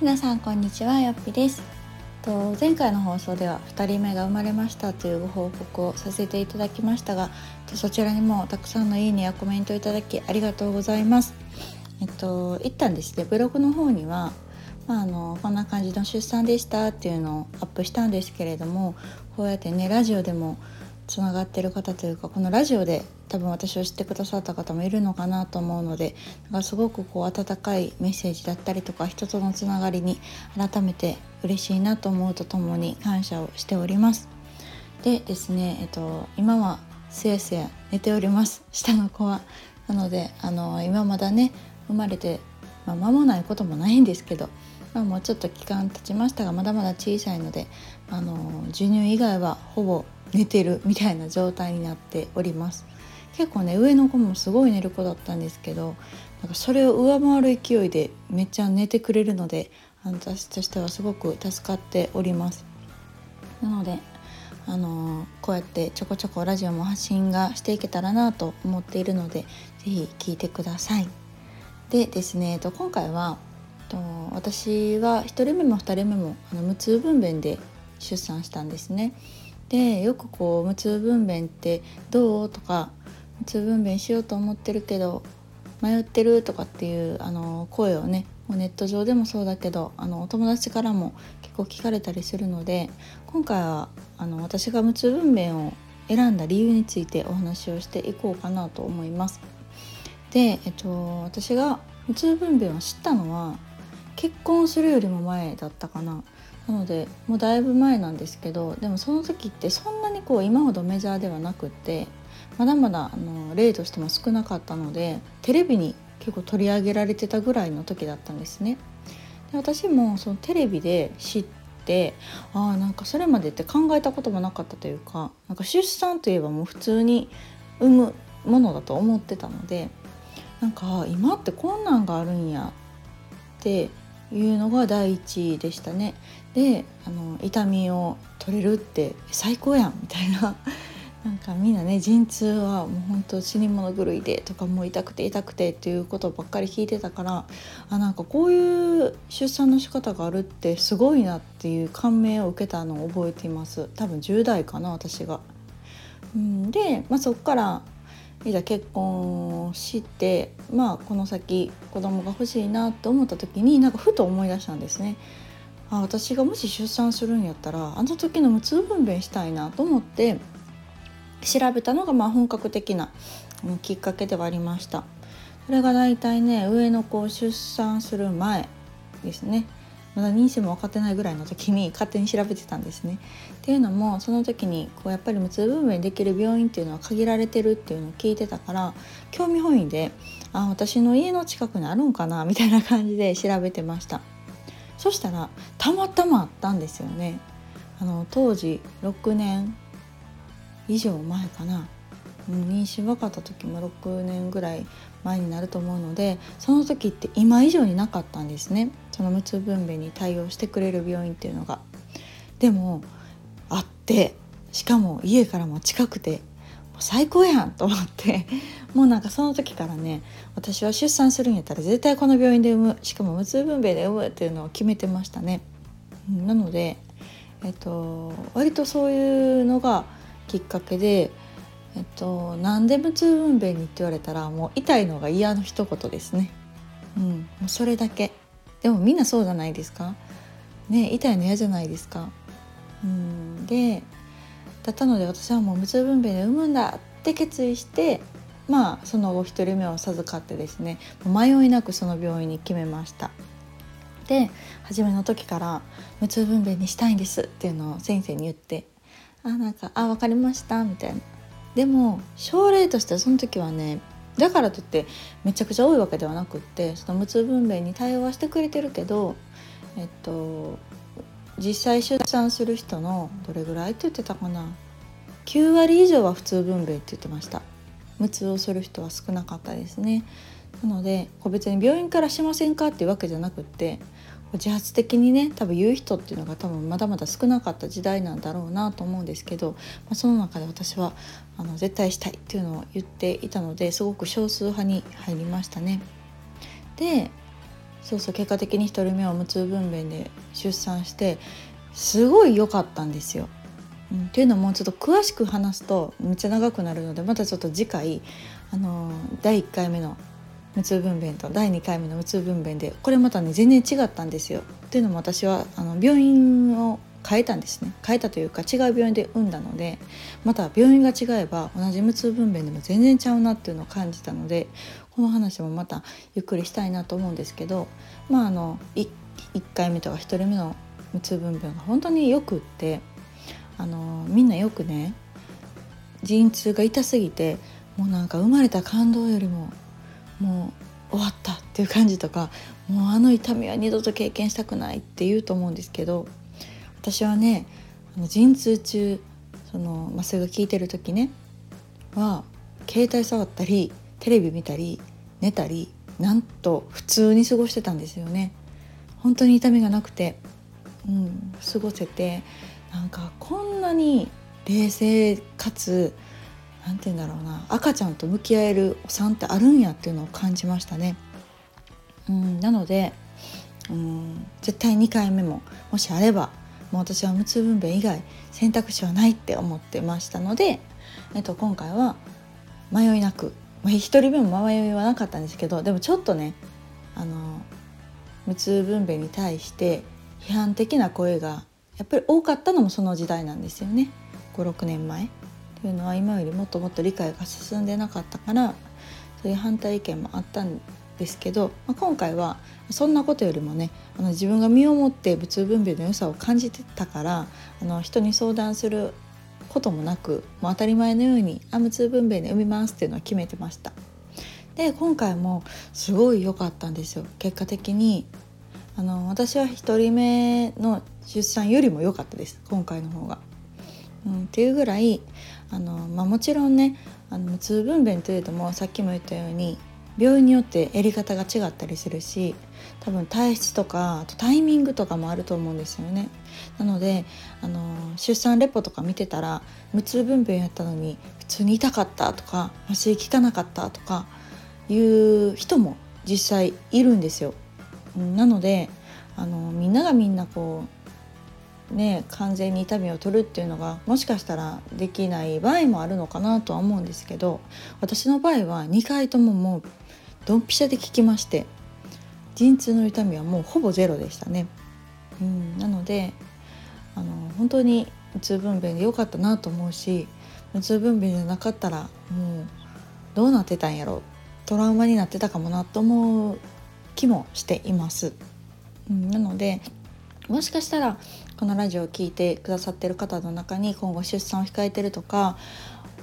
皆さんこんにちはよっぴです。と前回の放送では2人目が生まれましたというご報告をさせていただきましたがそちらにもたくさんのいいねやコメントいただきありがとうございます。えっと一旦ですねブログの方にはまあ、あのこんな感じの出産でしたっていうのをアップしたんですけれどもこうやってねラジオでもつながってる方というかこのラジオで多分私を知ってくださった方もいるのかなと思うのでだかすごくこう温かいメッセージだったりとか人とのつながりに改めて嬉しいなと思うとともに感謝をしております。でですね、えっと、今はすやすや寝ております下の子は。なのであの今まだね生まれて、まあ、間もないこともないんですけど、まあ、もうちょっと期間経ちましたがまだまだ小さいのであの授乳以外はほぼ寝てるみたいな状態になっております結構ね上の子もすごい寝る子だったんですけどなんかそれを上回る勢いでめっちゃ寝てくれるので私としてはすごく助かっております。なのであのこうやってちょこちょこラジオも発信がしていけたらなと思っているので是非聞いてください。でですね今回は私は1人目も2人目もあの無痛分娩で出産したんですね。でよくこう無痛分娩ってどう？とか痛分娩しようと思ってるけど迷ってるとかっていうあの声をねもうネット上でもそうだけどあのお友達からも結構聞かれたりするので今回はあの私が無痛分娩を選んだ理由についてお話をしていこうかなと思います。で、えっと、私が無痛分娩を知ったのは結婚するよりも前だったかななのでもうだいぶ前なんですけどでもその時ってそんなにこう今ほどメジャーではなくってまだまだあの例としても少なかったのでテレビに結構取り上げられてたぐらいの時だったんですね。で私もそのテレビで知ってああなんかそれまでって考えたこともなかったというかなんか出産といえばもう普通に産むものだと思ってたのでなんか今ってこんなんがあるんやっていうのが第一でしたね。であの痛みを取れるって最高やんみたいななんかみんなね陣痛はもうほんと死に物狂いでとかもう痛くて痛くてっていうことばっかり聞いてたからあなんかこういう出産の仕方があるってすごいなっていう感銘を受けたのを覚えています多分10代かな私が。うん、で、まあ、そっからいざ結婚してまあこの先子供が欲しいなと思った時になんかふと思い出したんですね。あ私がもし出産するんやったらあの時の無痛分娩したいなと思って調べたのがまあ本格的なきっかけではありました。それがだいたいね上の子を出産する前ですねまだ妊娠も分かってないぐらいの時に勝手に調べてたんですね。っていうのもその時にこうやっぱり無痛分娩できる病院っていうのは限られてるっていうのを聞いてたから興味本位であ私の家の近くにあるんかなみたいな感じで調べてました。そしたらたまたまあったんですよね。あの当時6年以上前かな妊娠分かった時も6年ぐらい前になると思うのでその時って今以上になかったんですねその無痛分娩に対応してくれる病院っていうのが。でもあってしかも家からも近くて最高やんと思ってもうなんかその時からね私は出産するんやったら絶対この病院で産むしかも無痛分娩で産むっていうのを決めてましたね。なので、えっと、割とそういうのがきっかけでえっと何で無痛分娩にって言われたらもう痛いのが嫌の一言ですね。うん、もうそれだけ。でもみんなそうじゃないですか。ね痛いの嫌じゃないですか。うん、でだったので私はもう無痛分娩で産むんだって決意してまあその後1人目を授かってですね迷いなくその病院に決めました。で初めの時から「無痛分娩にしたいんです」っていうのを先生に言って「あなんかあ分かりました」みたいな。でも症例としてはその時はねだからといってめちゃくちゃ多いわけではなくってその無痛分娩に対応はしてくれてるけどえっと実際出産する人のどれぐらいって言ってたかな。9割以上は普通分娩って言ってました。無痛をする人は少なかったですね。なので個別に病院からしませんかっていうわけじゃなくって自発的にね多分言う人っていうのが多分まだまだ少なかった時代なんだろうなと思うんですけど、まあ、その中で私はあの絶対したいっていうのを言っていたのですごく少数派に入りましたね。でそうそう結果的に1人目は無痛分娩で出産してすごい良かったんですよ。うん、っていうのもちょっと詳しく話すとめっちゃ長くなるのでまたちょっと次回、あのー、第1回目の無痛分娩と第2回目の無痛分娩でこれまたね全然違ったんですよ。っていうのも私はあの病院を変えたんですね変えたというか違う病院で産んだのでまた病院が違えば同じ無痛分娩でも全然ちゃうなっていうのを感じたのでこの話もまたゆっくりしたいなと思うんですけどまああの 1, 1回目とか1人目の無痛分娩が本当によくってあのみんなよくね陣痛が痛すぎてもうなんか生まれた感動よりももう終わったっていう感じとかもうあの痛みは二度と経験したくないって言うと思うんですけど私はねあの陣痛中その麻酔が効いてる時ねは携帯触ったりテレビ見たり寝たりなんと普通に過ごしてたんですよね。本当に痛みがなくて、うん、過ごせてなんかこんなに冷静かつ何て言うんだろうな赤ちゃんと向き合えるお産ってあるんやっていうのを感じましたね。うん、なので、うん、絶対2回目ももしあればもう私は無痛分娩以外選択肢はないって思ってましたので、えっと、今回は迷いなく、まあ、1人目も迷いはなかったんですけどでもちょっとねあの無痛分娩に対して批判的な声がやっぱり多かったのもその時代なんですよね56年前。というのは今よりもっともっと理解が進んでなかったからそういう反対意見もあったんですけど、まあ、今回はそんなことよりもねあの自分が身をもって物分娩の良さを感じてたからあの人に相談することもなくもう当たり前のように「あ無痛分娩で産みます」っていうのは決めてました。で今回もすごい良かったんですよ結果的にあの私は1人目の出産よりも良かったです今回の方が。うん、っていうぐらいあの、まあ、もちろんねあの無痛分娩というともさっきも言ったように病院によってやり方が違ったりするし多分体質とかあとタイミングとかもあると思うんですよね。なのであの出産レポとか見てたら無痛分娩やったのに普通に痛かったとか麻酔効かなかったとかいう人も実際いるんですよ。なのであのみんながみんなこうね完全に痛みを取るっていうのがもしかしたらできない場合もあるのかなとは思うんですけど私の場合は2回とももうドンピシャで効きまして陣痛の痛みはもうほぼゼロでしたね。うん、なのであの本当に無痛分娩で良かったなと思うし無痛分娩じゃなかったらもうどうなってたんやろトラウマになってたかもなと思う気もしています。うん、なのでもしかしたらこのラジオを聴いてくださってる方の中に今後出産を控えてるとか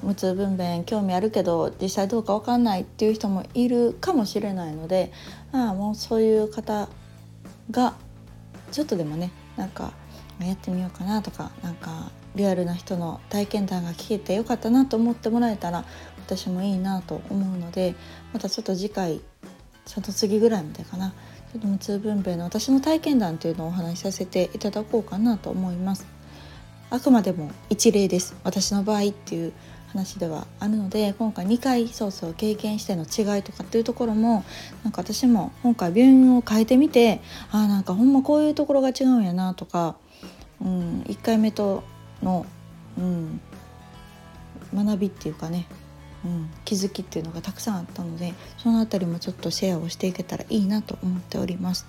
無痛分娩興味あるけど実際どうか分かんないっていう人もいるかもしれないのでああもうそういう方がちょっとでもねなんかやってみようかなとかなんかリアルな人の体験談が聞けてよかったなと思ってもらえたら私もいいなと思うのでまたちょっと次回その次ぐらいまでかな。ちょっと無痛分娩の私の体験談というのをお話しさせていただこうかなと思います。あくまでも一例です。私の場合っていう話ではあるので今回2回そうそう経験しての違いとかっていうところもなんか私も今回病院を変えてみてああなんかほんまこういうところが違うんやなとか、うん、1回目との、うん、学びっていうかねうん、気づきっていうのがたくさんあったのでその辺りもちょっとシェアをしていけたらいいなと思っております。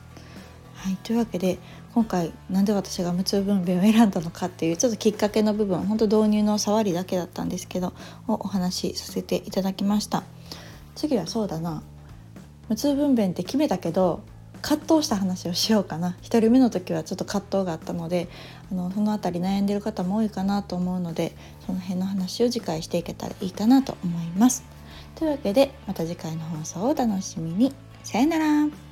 はい、というわけで今回なんで私が無痛分娩を選んだのかっていうちょっときっかけの部分本当導入の触りだけだったんですけどをお話しさせていただきました次はそうだな無痛分娩って決めたけど葛藤した話をしようかな1人目の時はちょっと葛藤があったのであのその辺り悩んでる方も多いかなと思うのでその辺の話を次回していけたらいいかなと思います。というわけでまた次回の放送をお楽しみに。さよなら。